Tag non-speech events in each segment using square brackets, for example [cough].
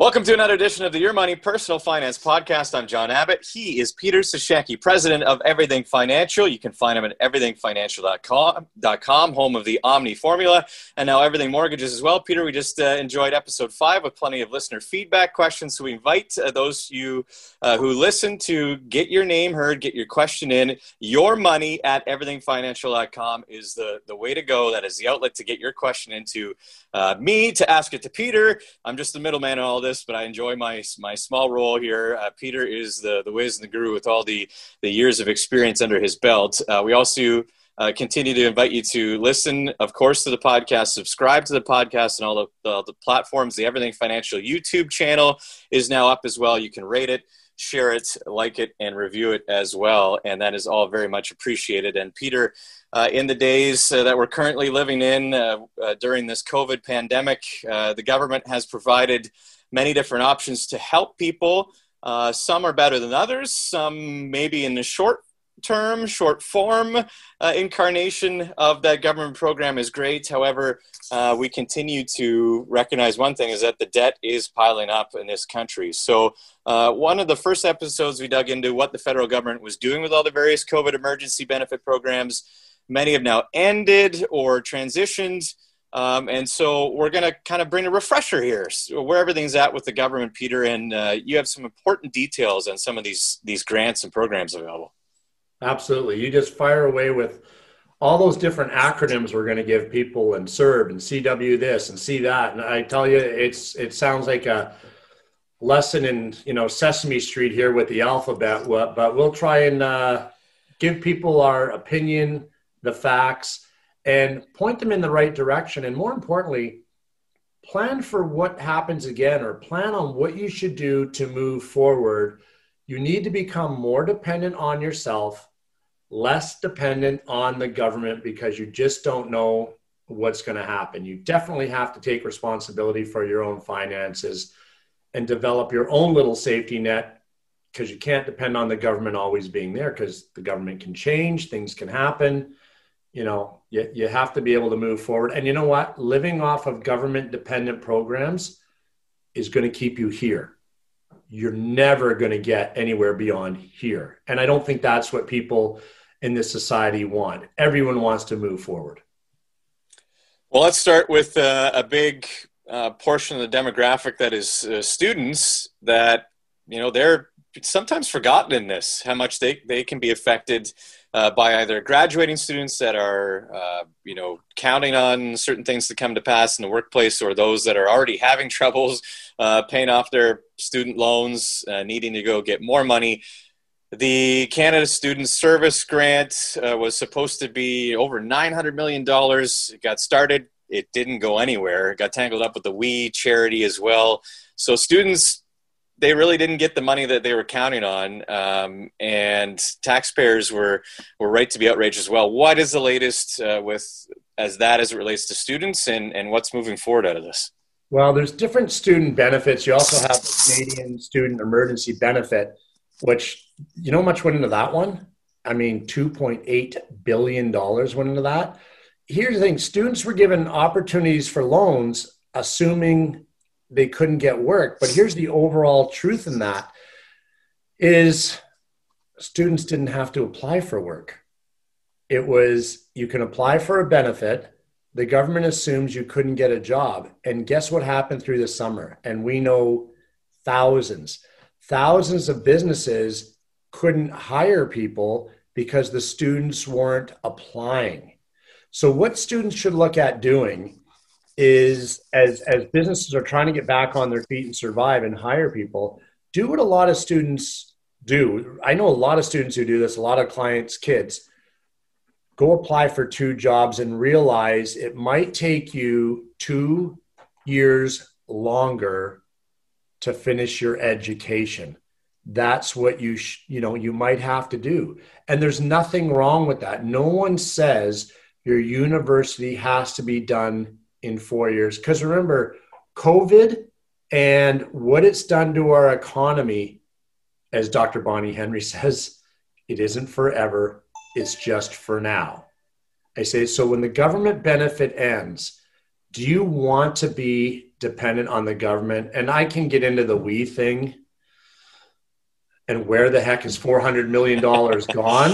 Welcome to another edition of the Your Money Personal Finance Podcast. I'm Jon Abbott. He is Peter Sashecki, president of Everything Financial. You can find him at everythingfinancial.com, home of the Omni Formula, and now Everything Mortgages as well. Peter, we just uh, enjoyed episode five with plenty of listener feedback questions. So we invite uh, those you uh, who listen to get your name heard, get your question in. Your money at everythingfinancial.com is the, the way to go. That is the outlet to get your question into uh, me, to ask it to Peter. I'm just the middleman in all this this, but I enjoy my my small role here. Uh, Peter is the the whiz and the guru with all the the years of experience under his belt. Uh, we also uh, continue to invite you to listen, of course, to the podcast, subscribe to the podcast and all the, the, the platforms. The Everything Financial YouTube channel is now up as well. You can rate it, share it, like it, and review it as well. And that is all very much appreciated. And Peter, uh, in the days uh, that we're currently living in uh, uh during this COVID pandemic, uh, the government has provided many different options to help people. Uh, some are better than others. Some maybe in the short term, short form uh, incarnation of that government program is great. However, uh, we continue to recognize one thing is that the debt is piling up in this country. So, uh, one of the first episodes we dug into what the federal government was doing with all the various COVID emergency benefit programs. Many have now ended or transitioned. Um, and so we're going to kind of bring a refresher here, so where everything's at with the government, Peter. And uh, you have some important details on some of these these grants and programs available. Absolutely, you just fire away with all those different acronyms we're going to give people, and CERB and CW this and C that. And I tell you, it's it sounds like a lesson in you know Sesame Street here with the alphabet, but we'll try and uh, give people our opinion, the facts and point them in the right direction. And more importantly, plan for what happens again or plan on what you should do to move forward. You need to become more dependent on yourself, less dependent on the government because you just don't know what's going to happen. You definitely have to take responsibility for your own finances and develop your own little safety net because you can't depend on the government always being there because the government can change, things can happen you know you, you have to be able to move forward. And you know what? Living off of government dependent programs is going to keep you here. You're never going to get anywhere beyond here. And i don't think that's what people in this society want. Everyone wants to move forward. Well let's start with uh, a big uh, portion of the demographic that is uh, students that you know they're sometimes forgotten in this how much they, they can be affected uh, by either graduating students that are, uh, you know, counting on certain things to come to pass in the workplace, or those that are already having [laughs] troubles uh, paying off their student loans, uh, needing to go get more money. The Canada Student Service Grant uh, was supposed to be over $900 million. It got started, it didn't go anywhere. It got tangled up with the WE charity as well. So students they really didn't get the money that they were counting on, um, and taxpayers were were right to be outraged as well. What is the latest uh, with as that as it relates to students, and and what's moving forward out of this? Well, there's different student benefits. You also have the Canadian Student Emergency Benefit, which you know much went into that one. I mean, two point eight billion dollars went into that. Here's the thing: students were given opportunities for loans, assuming they couldn't get work. But here's the overall truth in that is students didn't have to apply for work. It was you can apply for a benefit. The government assumes you couldn't get a job. And guess what happened through the summer? And we know thousands, thousands of businesses couldn't hire people because the students weren't applying. So, what students should look at doing is as as businesses are trying to get back on their feet and survive and hire people, do what a lot of students do. I know a lot of students who do this, a lot of clients, kids. Go apply for two jobs and realize it might take you two years longer to finish your education. That's what you sh- you know you might have to do. And there's nothing wrong with that. No one says your university has to be done in four years. Because remember, COVID and what it's done to our economy, as Dr. Bonnie Henry [laughs] says, it isn't forever, it's just for now. I say, so when the government benefit ends, do you want to be dependent on the government. And I can get into the we thing and where the heck is $400 million [laughs] gone?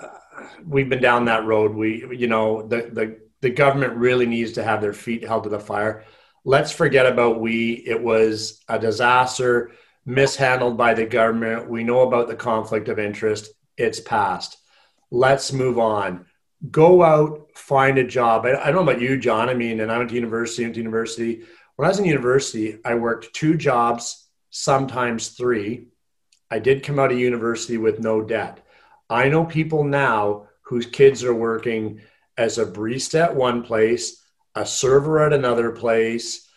Uh, we've been down that road. We, you know, the, the, the government really needs to have their feet held to the fire. Let's forget about we. It was a disaster mishandled by the government. We know about the conflict of interest. It's past. Let's move on. Go out, find a job. I, I don't know about you, Jon. I mean, and I went to university, went to university. When I was in university, I worked two jobs, sometimes three. I did come out of university with no debt. I know people now whose kids are working as a barista at one place, a server at another place,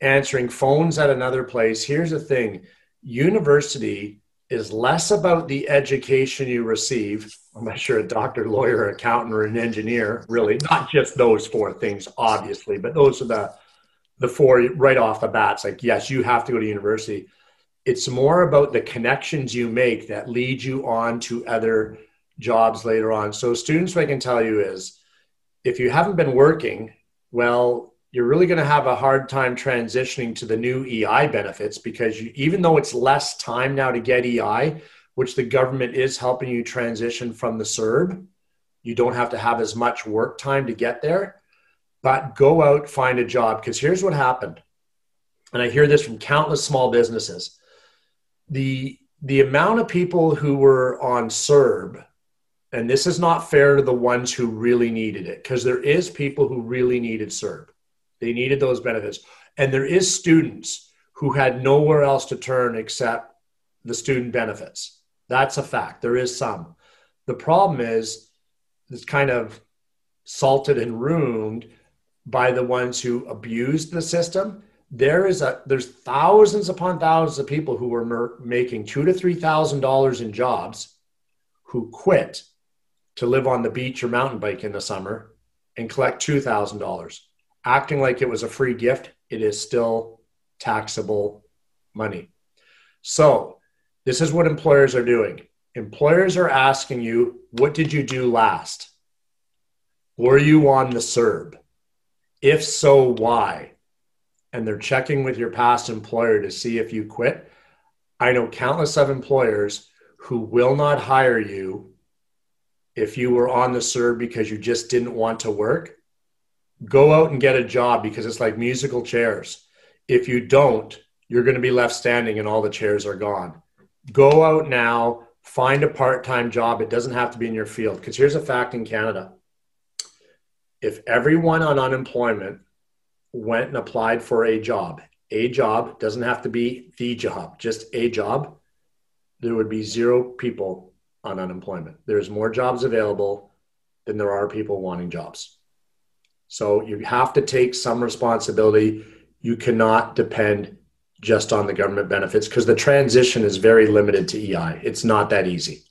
answering phones at another place. Here's the thing university is less about the education you receive. I'm not sure a doctor, lawyer, accountant, or an engineer, really, not just those four things, obviously, but those are the the four right off the bat. It's like, yes, you have to go to university. It's more about the connections you make that lead you on to other jobs later on. So, students, what I can tell you is if you haven't been working, well, you're really going to have a hard time transitioning to the new EI benefits because you, even though it's less time now to get EI, which the government is helping you transition from the CERB, you don't have to have as much work time to get there. But go out, find a job because here's what happened. And I hear this from countless small businesses. The, the amount of people who were on CERB, and this is not fair to the ones who really needed it because there is people who really needed CERB they needed those benefits. And there is students who had nowhere else to turn except the student benefits. That's a fact. There is some. The problem is it's kind of salted and ruined by the ones who abused the system. There is a there's thousands upon thousands of people who were mer- making two to three thousand dollars in jobs who quit to live on the beach or mountain bike in the summer and collect two thousand dollars acting like it was a free gift, it is still taxable money. So, this is what employers are doing. Employers are asking you, what did you do last? Were you on the CERB? If so, why? And they're checking with your past employer to see if you quit. I know countless of employers who will not hire you if you were on the CERB because you just didn't want to work go out and get a job because it's like musical chairs. If you don't, you're going to be left standing and all the chairs are gone. Go out now, find a part time job. It doesn't have to be in your field. Because here's a fact in Canada if everyone on unemployment went and applied for a job, a job doesn't have to be the job, just a job, there would be zero people on unemployment. There's more jobs available than there are people wanting jobs. So you have to take some responsibility. You cannot depend just on the government benefits because the transition is very limited to EI. It's not that easy.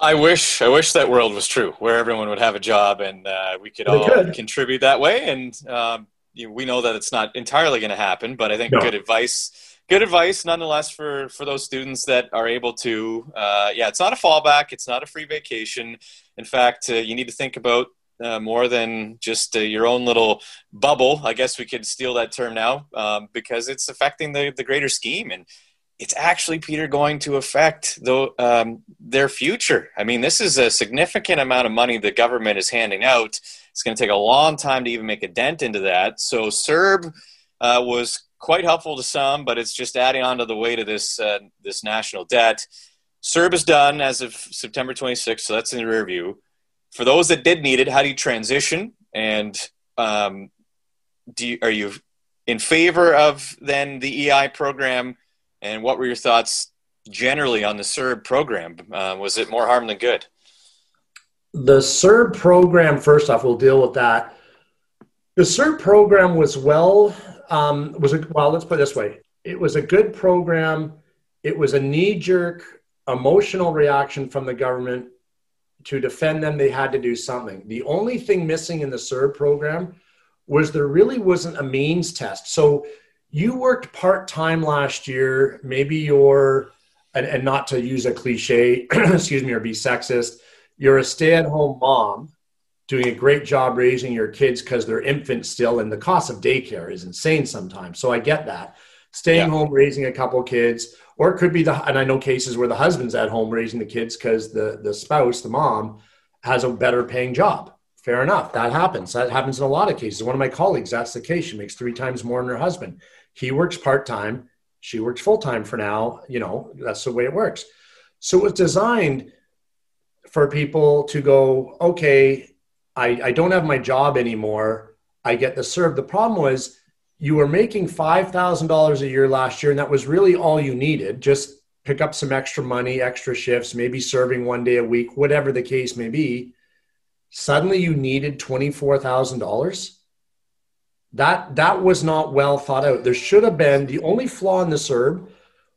I wish I wish that world was true, where everyone would have a job and uh, we could all could. contribute that way. And um, you know, we know that it's not entirely going to happen, but I think no. good advice, good advice nonetheless for for those students that are able to. Uh, yeah, it's not a fallback, it's not a free vacation. In fact, uh, you need to think about uh, more than just uh, your own little bubble. I guess we could steal that term now um, because it's affecting the, the greater scheme. And it's actually, Peter, going to affect the, um, their future. I mean, this is a significant amount of money the government is handing out. It's going to take a long time to even make a dent into that. So, CERB uh, was quite helpful to some, but it's just adding on to the weight of this, uh, this national debt. CERB is done as of September 26th, so that's in the rear view for those that did need it, how do you transition? And um, do you, are you in favor of then the EI program? And what were your thoughts generally on the CERB program? Uh, was it more harm than good? The CERB program, first off, we'll deal with that. The CERB program was well, um, was a, well, let's put it this way. It was a good program. It was a knee jerk emotional reaction from the government to defend them, they had to do something. The only thing missing in the CERB program was there really wasn't a means test. So you worked part time last year, maybe you're, and, and not to use a cliche, [clears throat] excuse me, or be sexist, you're a stay at home mom doing a great job raising your kids because they're infants still, and the cost of daycare is insane sometimes. So I get that. Staying yeah. home, raising a couple kids, or it could be the, and I know cases where the husband's at home raising the kids because the, the spouse, the mom, has a better paying job. Fair enough. That happens. That happens in a lot of cases. One of my colleagues, that's the case. She makes three times more than her husband. He works part time. She works full time for now. You know, that's the way it works. So it was designed for people to go, okay, I, I don't have my job anymore. I get the CERB. The problem was you were making $5,000 a year last year, and that was really all you needed. Just pick up some extra money, extra shifts, maybe serving one day a week, whatever the case may be. Suddenly you needed $24,000. That, that was not well thought out. There should have been the only flaw in the CERB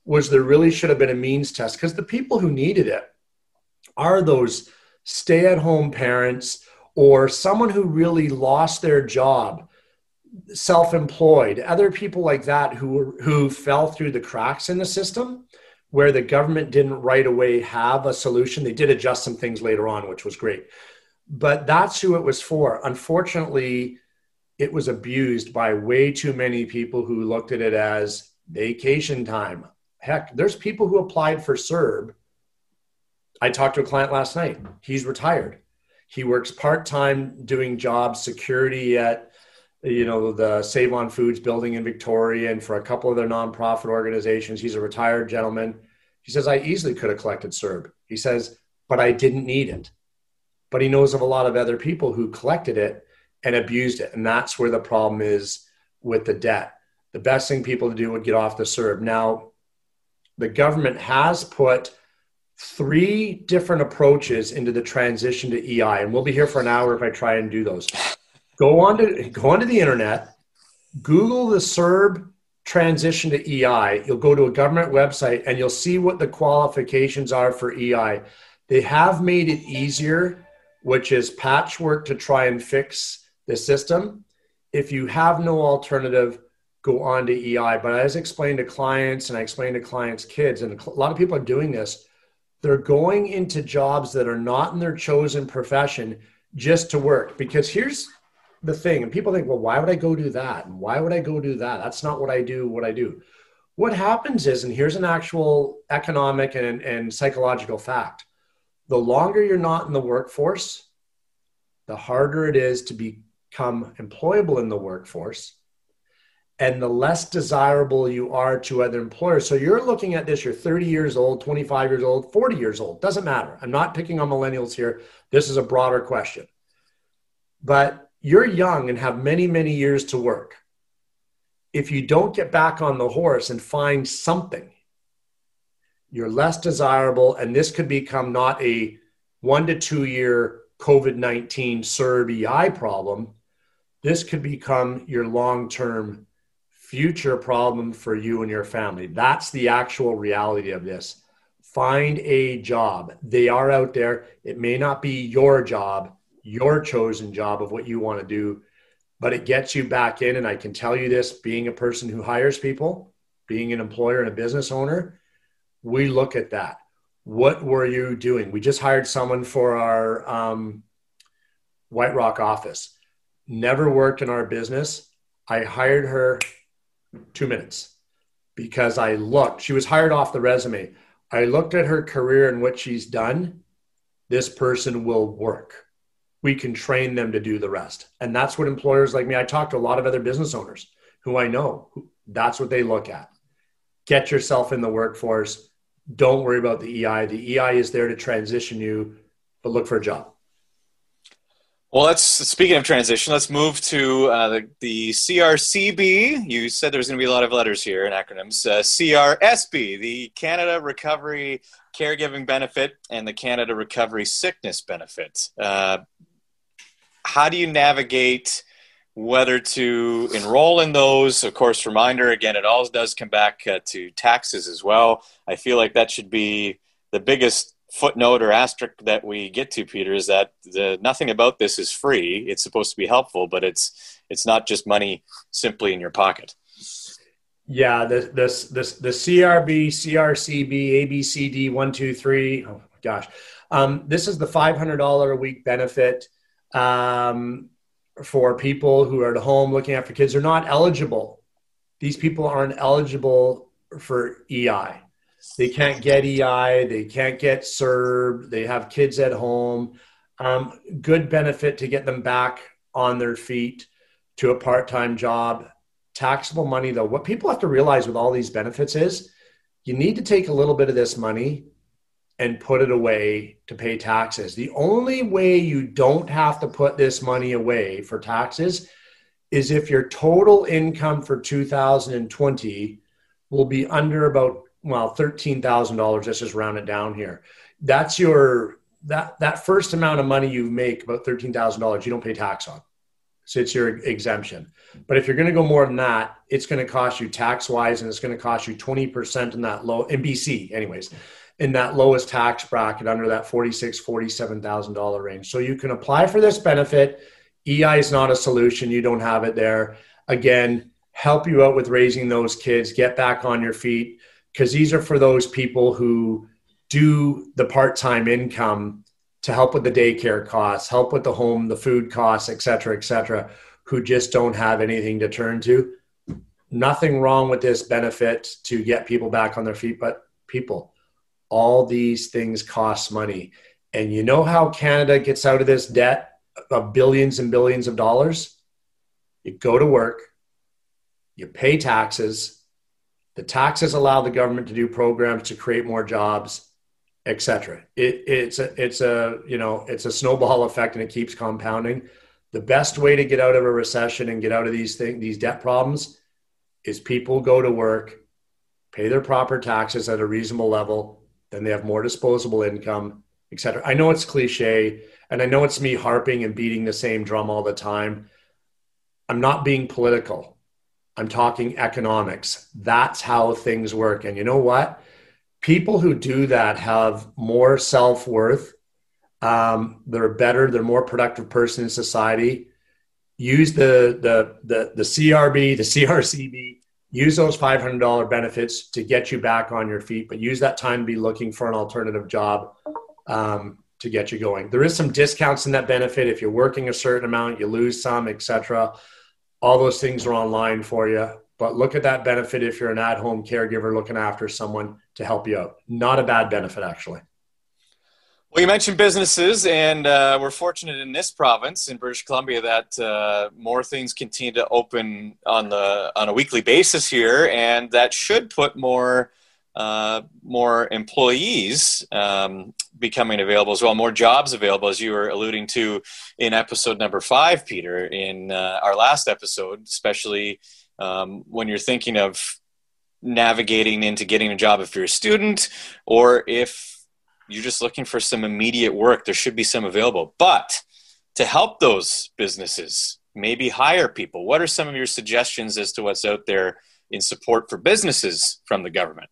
was there really should have been a means test because the people who needed it are those stay at home parents or someone who really lost their job self-employed other people like that who who fell through the cracks in the system where the government didn't right away have a solution? They did adjust some things later on which was great. But that's who it was for. Unfortunately it was abused by way too many people who looked at it as vacation time. Heck there's people who applied for CERB I talked to a client last night. He's retired. He works part time doing job security at you know the Save on Foods building in Victoria and for a couple of their nonprofit organizations. He's a retired gentleman. He says I easily could have collected CERB. He says, but I didn't need it. But he knows of a lot of other people who collected it and abused it, and that's where the problem is with the debt. The best thing people to do would get off the CERB. Now, the government has put three different approaches into the transition to EI, and we'll be here for an hour if I try and do those. Go on to go onto the internet, Google the CERB transition to EI. You'll go to a government website and you'll see what the qualifications are for EI. They have made it easier, which is patchwork to try and fix the system. If you have no alternative, go on to EI. But as I explained to clients and I explained to clients' kids, and a lot of people are doing this they're going into jobs that are not in their chosen profession just to work. Because here's the thing, and people think, well, why would I go do that? And why would I go do that? That's not what I do, what I do. What happens is, and here's an actual economic and, and psychological fact the longer you're not in the workforce, the harder it is to become employable in the workforce and the less desirable you are to other employers. So you're looking at this, you're 30 years old, 25 years old, 40 years old, doesn't matter. I'm not picking on millennials here. This is a broader question. But you're young and have many, many years to work. If you don't get back on the horse and find something, you're less desirable. And this could become not a one to two year COVID 19 CERB EI problem. This could become your long term future problem for you and your family. That's the actual reality of this. Find a job. They are out there. It may not be your job, your chosen job of what you want to do, but it gets you back in. And I can tell you this being a person who hires people, being an employer and a business owner, we look at that. What were you doing? We just hired someone for our um, White Rock office. Never worked in our business. I hired her two minutes because I looked. She was hired off the resume. I looked at her career and what she's done. This person will work. We can train them to do the rest. And that's what employers like me, I talk to a lot of other business owners who I know, that's what they look at. Get yourself in the workforce. Don't worry about the EI. The EI is there to transition you, but look for a job. Well, let's speaking of transition. Let's move to uh, the, the CRCB. You said there's going to be a lot of letters here and acronyms. Uh, CRSB, the Canada Recovery Caregiving Benefit, and the Canada Recovery Sickness Benefit. Uh, how do you navigate whether to enroll in those? Of course, reminder again, it all does come back uh, to taxes as well. I feel like that should be the biggest footnote or asterisk that we get to, Peter, is that the, nothing about this is free. It's supposed to be helpful, but it's it's not just money simply in your pocket. Yeah, this this this the CRB, CRCB, ABCD one two three. Oh gosh, um, this is the five hundred dollar a week benefit. um, for people who are at home looking after kids. They're not eligible. These people aren't eligible for EI. They can't get EI. They can't get CERB. They have kids at home. Um, good benefit to get them back on their feet to a part-time job. Taxable money, though. What people have to realize with all these benefits is you need to take a little bit of this money and put it away to pay taxes. The only way you don't have to put this money away for taxes is if your total income for 2020 will be under about well $13,000 let's just round it down here. That's your that that first amount of money you make about $13,000 you don't pay tax on. So it's your exemption. But if you're going to go more than that, it's going to cost you tax wise and it's going to cost you 20% in that low, in BC, anyways, in that lowest tax bracket under that $46,000, $47,000 range. So you can apply for this benefit. EI is not a solution. You don't have it there. Again, help you out with raising those kids, get back on your feet, because these are for those people who do the part time income to help with the daycare costs, help with the home, the food costs, et cetera, et cetera, who just don't have anything to turn to. Nothing wrong with this benefit to get people back on their feet, but people, all these things cost money. And you know how Canada gets out of this debt of billions and billions of dollars? You go to work, you pay taxes, the taxes allow the government to do programs to create more jobs etc. It, it's a it's a you know it's a snowball effect and it keeps compounding. The best way to get out of a recession and get out of these things these debt problems is people go to work, pay their proper taxes at a reasonable level, then they have more disposable income, etc. I know it's cliche, and I know it's me harping and beating the same drum all the time. I'm not being political. I'm talking economics. That's how things work. And you know what? people who do that have more self worth. Um, they're better. They're more productive person in society. Use the the the the CRB, the CRCB. Use those five hundred dollar benefits to get you back on your feet, but use that time to be looking for an alternative job um, to get you going. There is some discounts in that benefit if you're working a certain amount, you lose some, etc. All those things are online for you. But look at that benefit if you're an at home caregiver looking after someone to help you out. Not a bad benefit, actually. Well, you mentioned businesses, and uh, we're fortunate in this province, in British Columbia, that uh, more things continue to open on the on a weekly basis here, and that should put more uh, more employees um, becoming available as well, more jobs available, as you were alluding to in episode number five, Peter, in uh, our last episode, especially um, when you're thinking of navigating into getting a job if you're a student or if you're just looking for some immediate work there should be some available. But to help those businesses maybe hire people what are some of your suggestions as to what's out there in support for businesses from the government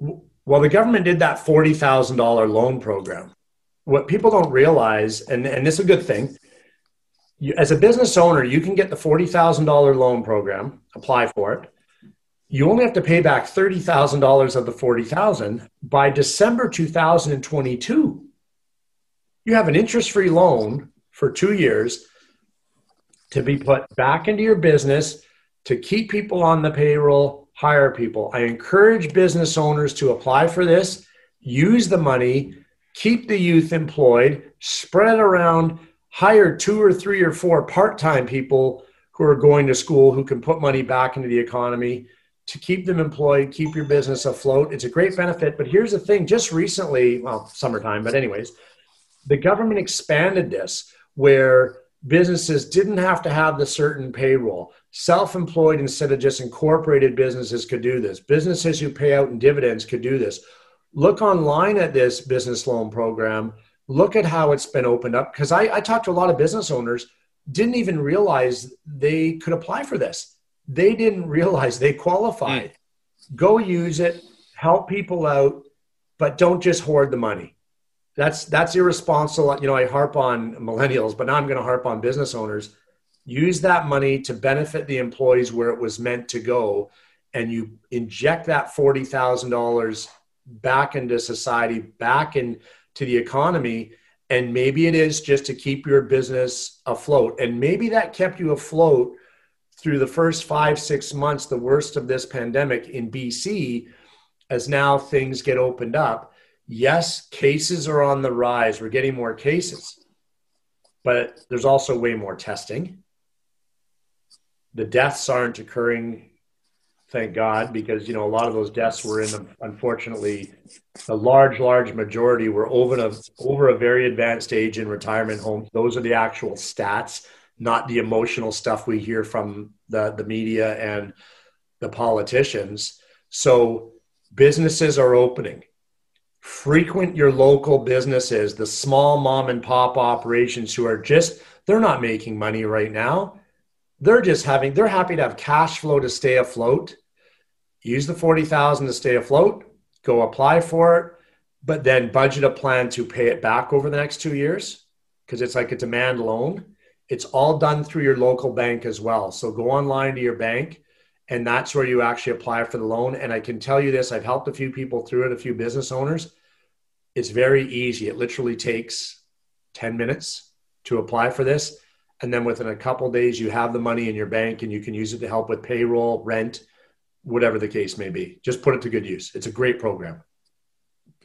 well the government did that $40000 loan program what people don't realize and, and this is a good thing you, as a business owner, you can get the $40,000 loan program, apply for it. You only have to pay back $30,000 of the 40,000 by December 2022. You have an interest-free loan for 2 years to be put back into your business to keep people on the payroll, hire people. I encourage business owners to apply for this, use the money, keep the youth employed, spread around hire two or three or four part-time people who are going to school who can put money back into the economy to keep them employed, keep your business afloat. It's a great benefit. But here's the thing just recently, well, summertime, but anyways, the government expanded this where businesses didn't have to have the certain payroll. Self employed instead of just incorporated businesses could do this. Businesses who pay out in dividends could do this. Look online at this business loan program look at how it's been opened up because I, I talked to a lot of business owners didn't even realize they could apply for this they didn't realize they qualified mm. go use it help people out but don't just hoard the money that's that's irresponsible you know i harp on millennials but now i'm going to harp on business owners use that money to benefit the employees where it was meant to go and you inject that $40000 back into society back into the economy And maybe it is just to keep your business afloat. And maybe that kept you afloat through the first five, six months, the worst of this pandemic in BC, as now things get opened up. Yes, cases are on the rise. We're getting more cases, but there's also way more testing. The deaths aren't occurring thank God, because you know a lot of those deaths were in the unfortunately the large, large majority were over a over a very advanced age in retirement homes. Those are the actual stats, not the emotional stuff we hear from the the media and the politicians. So businesses are opening. Frequent your local businesses, the small mom and pop operations who are just they're not making money right now they're just having they're happy to have cash flow to stay afloat use the 40,000 to stay afloat, go apply for it, but then budget a plan to pay it back over the next 2 years because it's like a demand loan. It's all done through your local bank as well. So go online to your bank and that's where you actually apply for the loan and I can tell you this, I've helped a few people through it, a few business owners. It's very easy. It literally takes 10 minutes to apply for this and then within a couple days you have the money in your bank and you can use it to help with payroll, rent, whatever the case may be. Just put it to good use. It's a great program.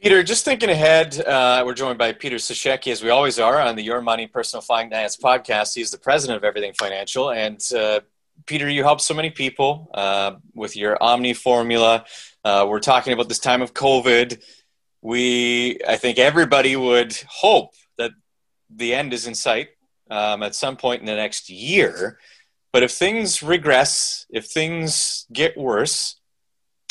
Peter, just thinking ahead, uh, we're joined by Peter Sashecki, as we always are, on the Your Money Personal Finance podcast. He's the president of Everything Financial. And uh, Peter, you help so many people uh, with your Omni formula. Uh, we're talking about this time of COVID. We, I think everybody would hope that the end is in sight um, at some point in the next year. But if things regress, if things get worse,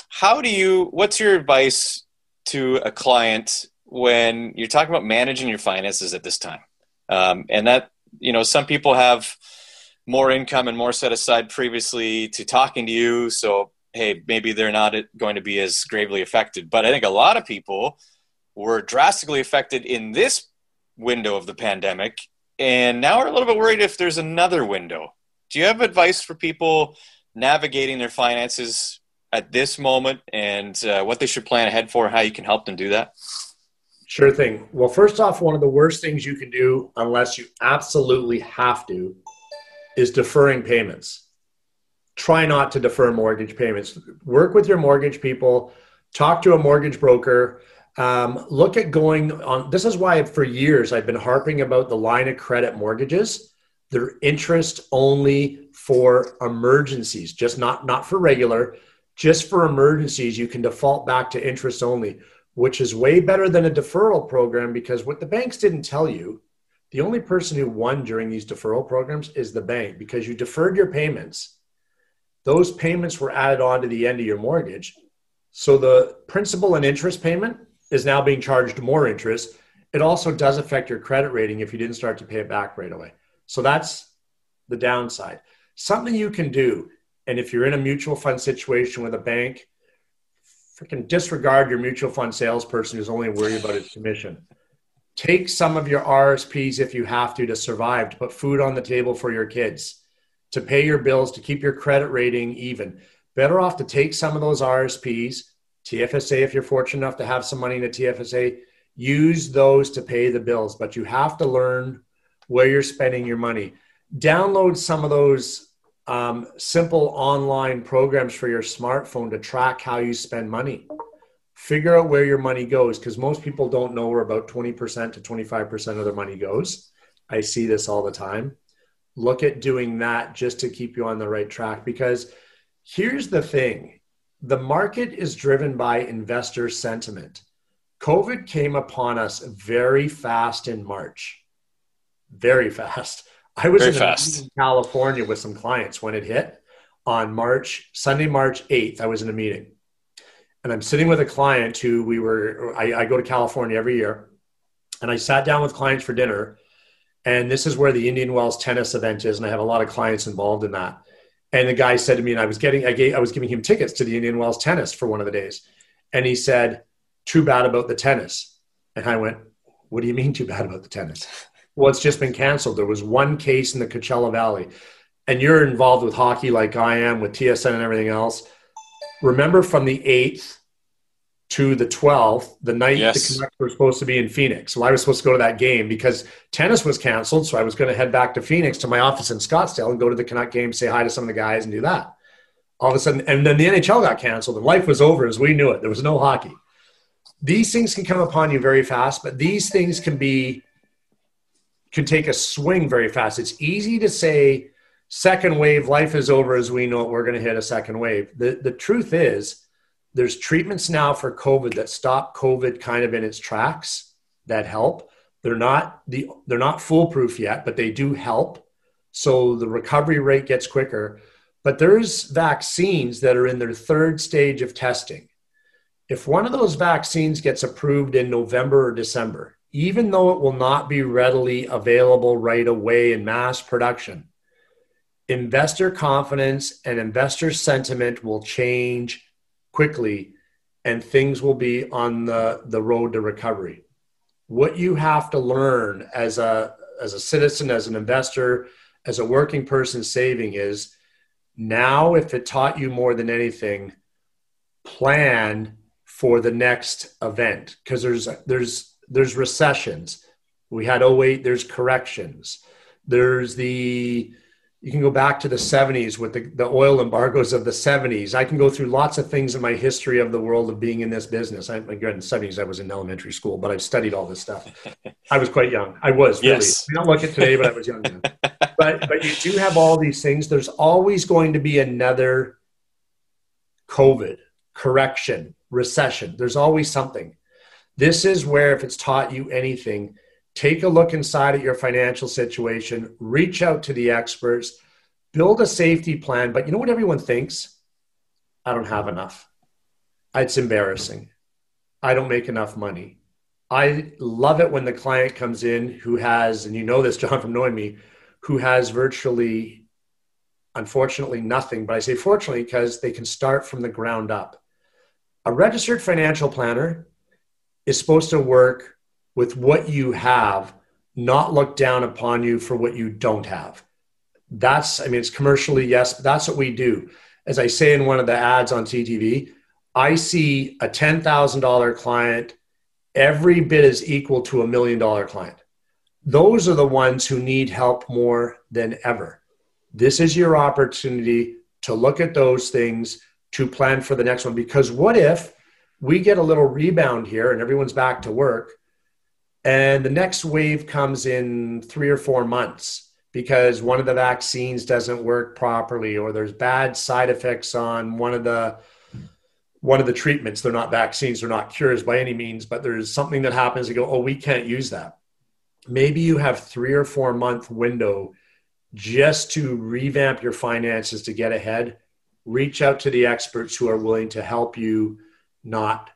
how do you, what's your advice to a client when you're talking about managing your finances at this time? Um, and that, you know, some people have more income and more set aside previously to talking to you. So, hey, maybe they're not going to be as gravely affected. But I think a lot of people were drastically affected in this window of the pandemic and now we're a little bit worried if there's another window do you have advice for people navigating their finances at this moment and uh, what they should plan ahead for, how you can help them do that? Sure thing. Well, first off, one of the worst things you can do, unless you absolutely have to, is deferring payments. Try not to defer mortgage payments. Work with your mortgage people, talk to a mortgage broker. Um, look at going on. This is why for years I've been harping about the line of credit mortgages they're interest only for emergencies, just not not for regular, just for emergencies. You can default back to interest only, which is way better than a deferral program because what the banks didn't tell you, the only person who won during these deferral programs is the bank because you deferred your payments. Those payments were added on to the end of your mortgage. So the principal and interest payment is now being charged more interest. It also does affect your credit rating if you didn't start to pay it back right away. So that's the downside. Something you can do, and if you're in a mutual fund situation with a bank, freaking disregard your mutual fund salesperson who's only worried about his commission. Take some of your RSPs if you have to to survive, to put food on the table for your kids, to pay your bills, to keep your credit rating even. Better off to take some of those RSPs, TFSA, if you're fortunate enough to have some money in a TFSA, use those to pay the bills. But you have to learn where you're spending your money. Download some of those um, simple online programs for your smartphone to track how you spend money. Figure out where your money goes because most people don't know where about 20% to 25% of their money goes. I see this all the time. Look at doing that just to keep you on the right track because here's the thing the market is driven by investor sentiment. COVID came upon us very fast in March very fast. I was in, in California with some clients when it hit on March, Sunday, March 8th. I was in a meeting and I'm sitting with a client who we were, I, I go to California every year and I sat down with clients for dinner. And this is where the Indian Wells tennis event is. And I have a lot of clients involved in that. And the guy said to me, and I was getting, I, gave, I was giving him tickets to the Indian Wells tennis for one of the days. And he said, too bad about the tennis. And I went, what do you mean too bad about the tennis? [laughs] Well, it's just been canceled. There was one case in the Coachella Valley, and you're involved with hockey like I am with TSN and everything else. Remember from the 8th to the 12th, the night Yes. the Canucks were supposed to be in Phoenix. Well, I was supposed to go to that game because tennis was canceled. So I was going to head back to Phoenix to my office in Scottsdale and go to the Canuck game, say hi to some of the guys, and do that. All of a sudden, and then the NHL got canceled and life was over as we knew it. There was no hockey. These things can come upon you very fast, but these things can be can take a swing very fast. It's easy to say second wave, life is over as we know it. We're going to hit a second wave. The the truth is there's treatments now for COVID that stop COVID kind of in its tracks that help. They're not the they're not foolproof yet, but they do help. So the recovery rate gets quicker. But there's vaccines that are in their third stage of testing. If one of those vaccines gets approved in November or December, even though it will not be readily available right away in mass production, investor confidence and investor sentiment will change quickly and things will be on the, the road to recovery. What you have to learn as a, as a citizen, as an investor, as a working person saving is now, if it taught you more than anything, plan for the next event because there's there's there's recessions. We had 08, there's corrections. There's the you can go back to the 70s with the, the oil embargoes of the 70s. I can go through lots of things in my history of the world of being in this business. I, again, in the 70s, I was in elementary school, but I've studied all this stuff. [laughs] I was quite young. I was really. Yes. I don't look at today, but I was young then. [laughs] but but you do have all these things. There's always going to be another COVID, correction, recession. There's always something. This is where, if it's taught you anything, take a look inside at your financial situation, reach out to the experts, build a safety plan. But you know what everyone thinks? I don't have enough. It's embarrassing. I don't make enough money. I love it when the client comes in who has, and you know this, Jon, from knowing me, who has virtually, unfortunately, nothing. But I say fortunately because they can start from the ground up. A registered financial planner is supposed to work with what you have, not look down upon you for what you don't have. That's, I mean, it's commercially, yes, but that's what we do. As I say in one of the ads on CTV, I see a $10,000 client every bit is equal to a million dollar client. Those are the ones who need help more than ever. This is your opportunity to look at those things to plan for the next one. Because what if we get a little rebound here and everyone's back to work? And the next wave comes in three or four months because one of the vaccines doesn't work properly or there's bad side effects on one of the one of the treatments. They're not vaccines they're not cures by any means but there's something that happens to go oh we can't use that. Maybe you have three or four month window just to revamp your finances to get ahead. Reach out to the experts who are willing to help you not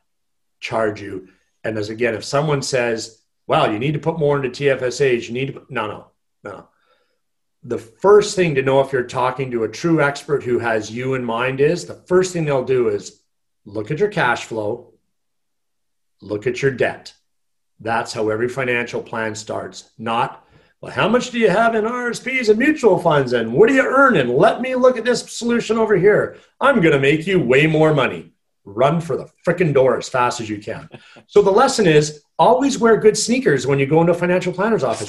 charge you. And as again if someone says wow, you need to put more into TFSAs. You need to, put, no, no, no. The first thing to know if you're talking to a true expert who has you in mind is the first thing they'll do is look at your cash flow, look at your debt. That's how every financial plan starts. Not, well, how much do you have in RSPs and mutual funds? And what are you earning? Let me look at this solution over here. I'm going to make you way more money. Run for the freaking door as fast as you can. So the lesson is always wear good sneakers when you go into a financial planner's office.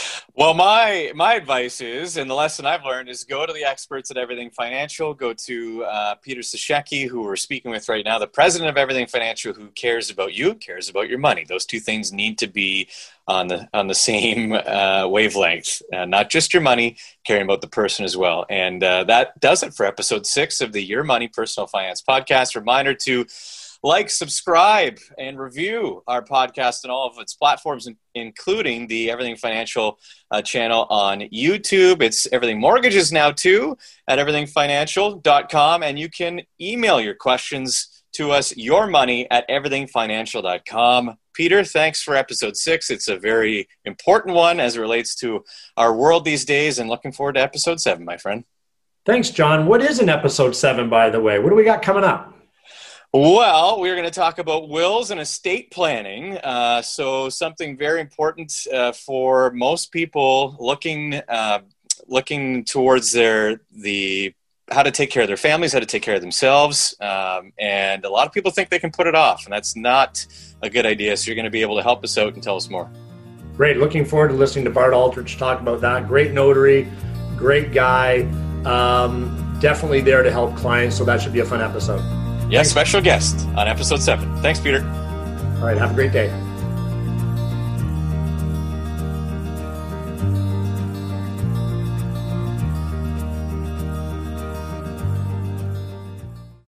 [laughs] well, my my advice is, and the lesson I've learned is, go to the experts at Everything Financial. Go to uh, Peter Sashecki, who we're speaking with right now, the president of Everything Financial, who cares about you, cares about your money. Those two things need to be on the on the same uh, wavelength, uh, not just your money, caring about the person as well. And uh, that does it for episode six of the Your Money Personal Finance podcast. Reminder to like, subscribe, and review our podcast on all of its platforms, including the Everything Financial uh, channel on YouTube. It's Everything Mortgages now, too, at everythingfinancial.com. And you can email your questions to us, your money at everythingfinancial.com. Peter, thanks for episode six. It's a very important one as it relates to our world these days, and looking forward to episode seven, my friend. Thanks, Jon. What is an episode seven, by the way? What do we got coming up? Well, we're going to talk about wills and estate planning. Uh, so, something very important uh, for most people looking uh, looking towards their the how to take care of their families, how to take care of themselves. Um, and a lot of people think they can put it off, and that's not a good idea. So you're going to be able to help us out and tell us more. Great. Looking forward to listening to Bart Aldrich talk about that. Great notary, great guy. Um, definitely there to help clients. So that should be a fun episode. Yes, special guest on episode seven. Thanks, Peter. All right. Have a great day.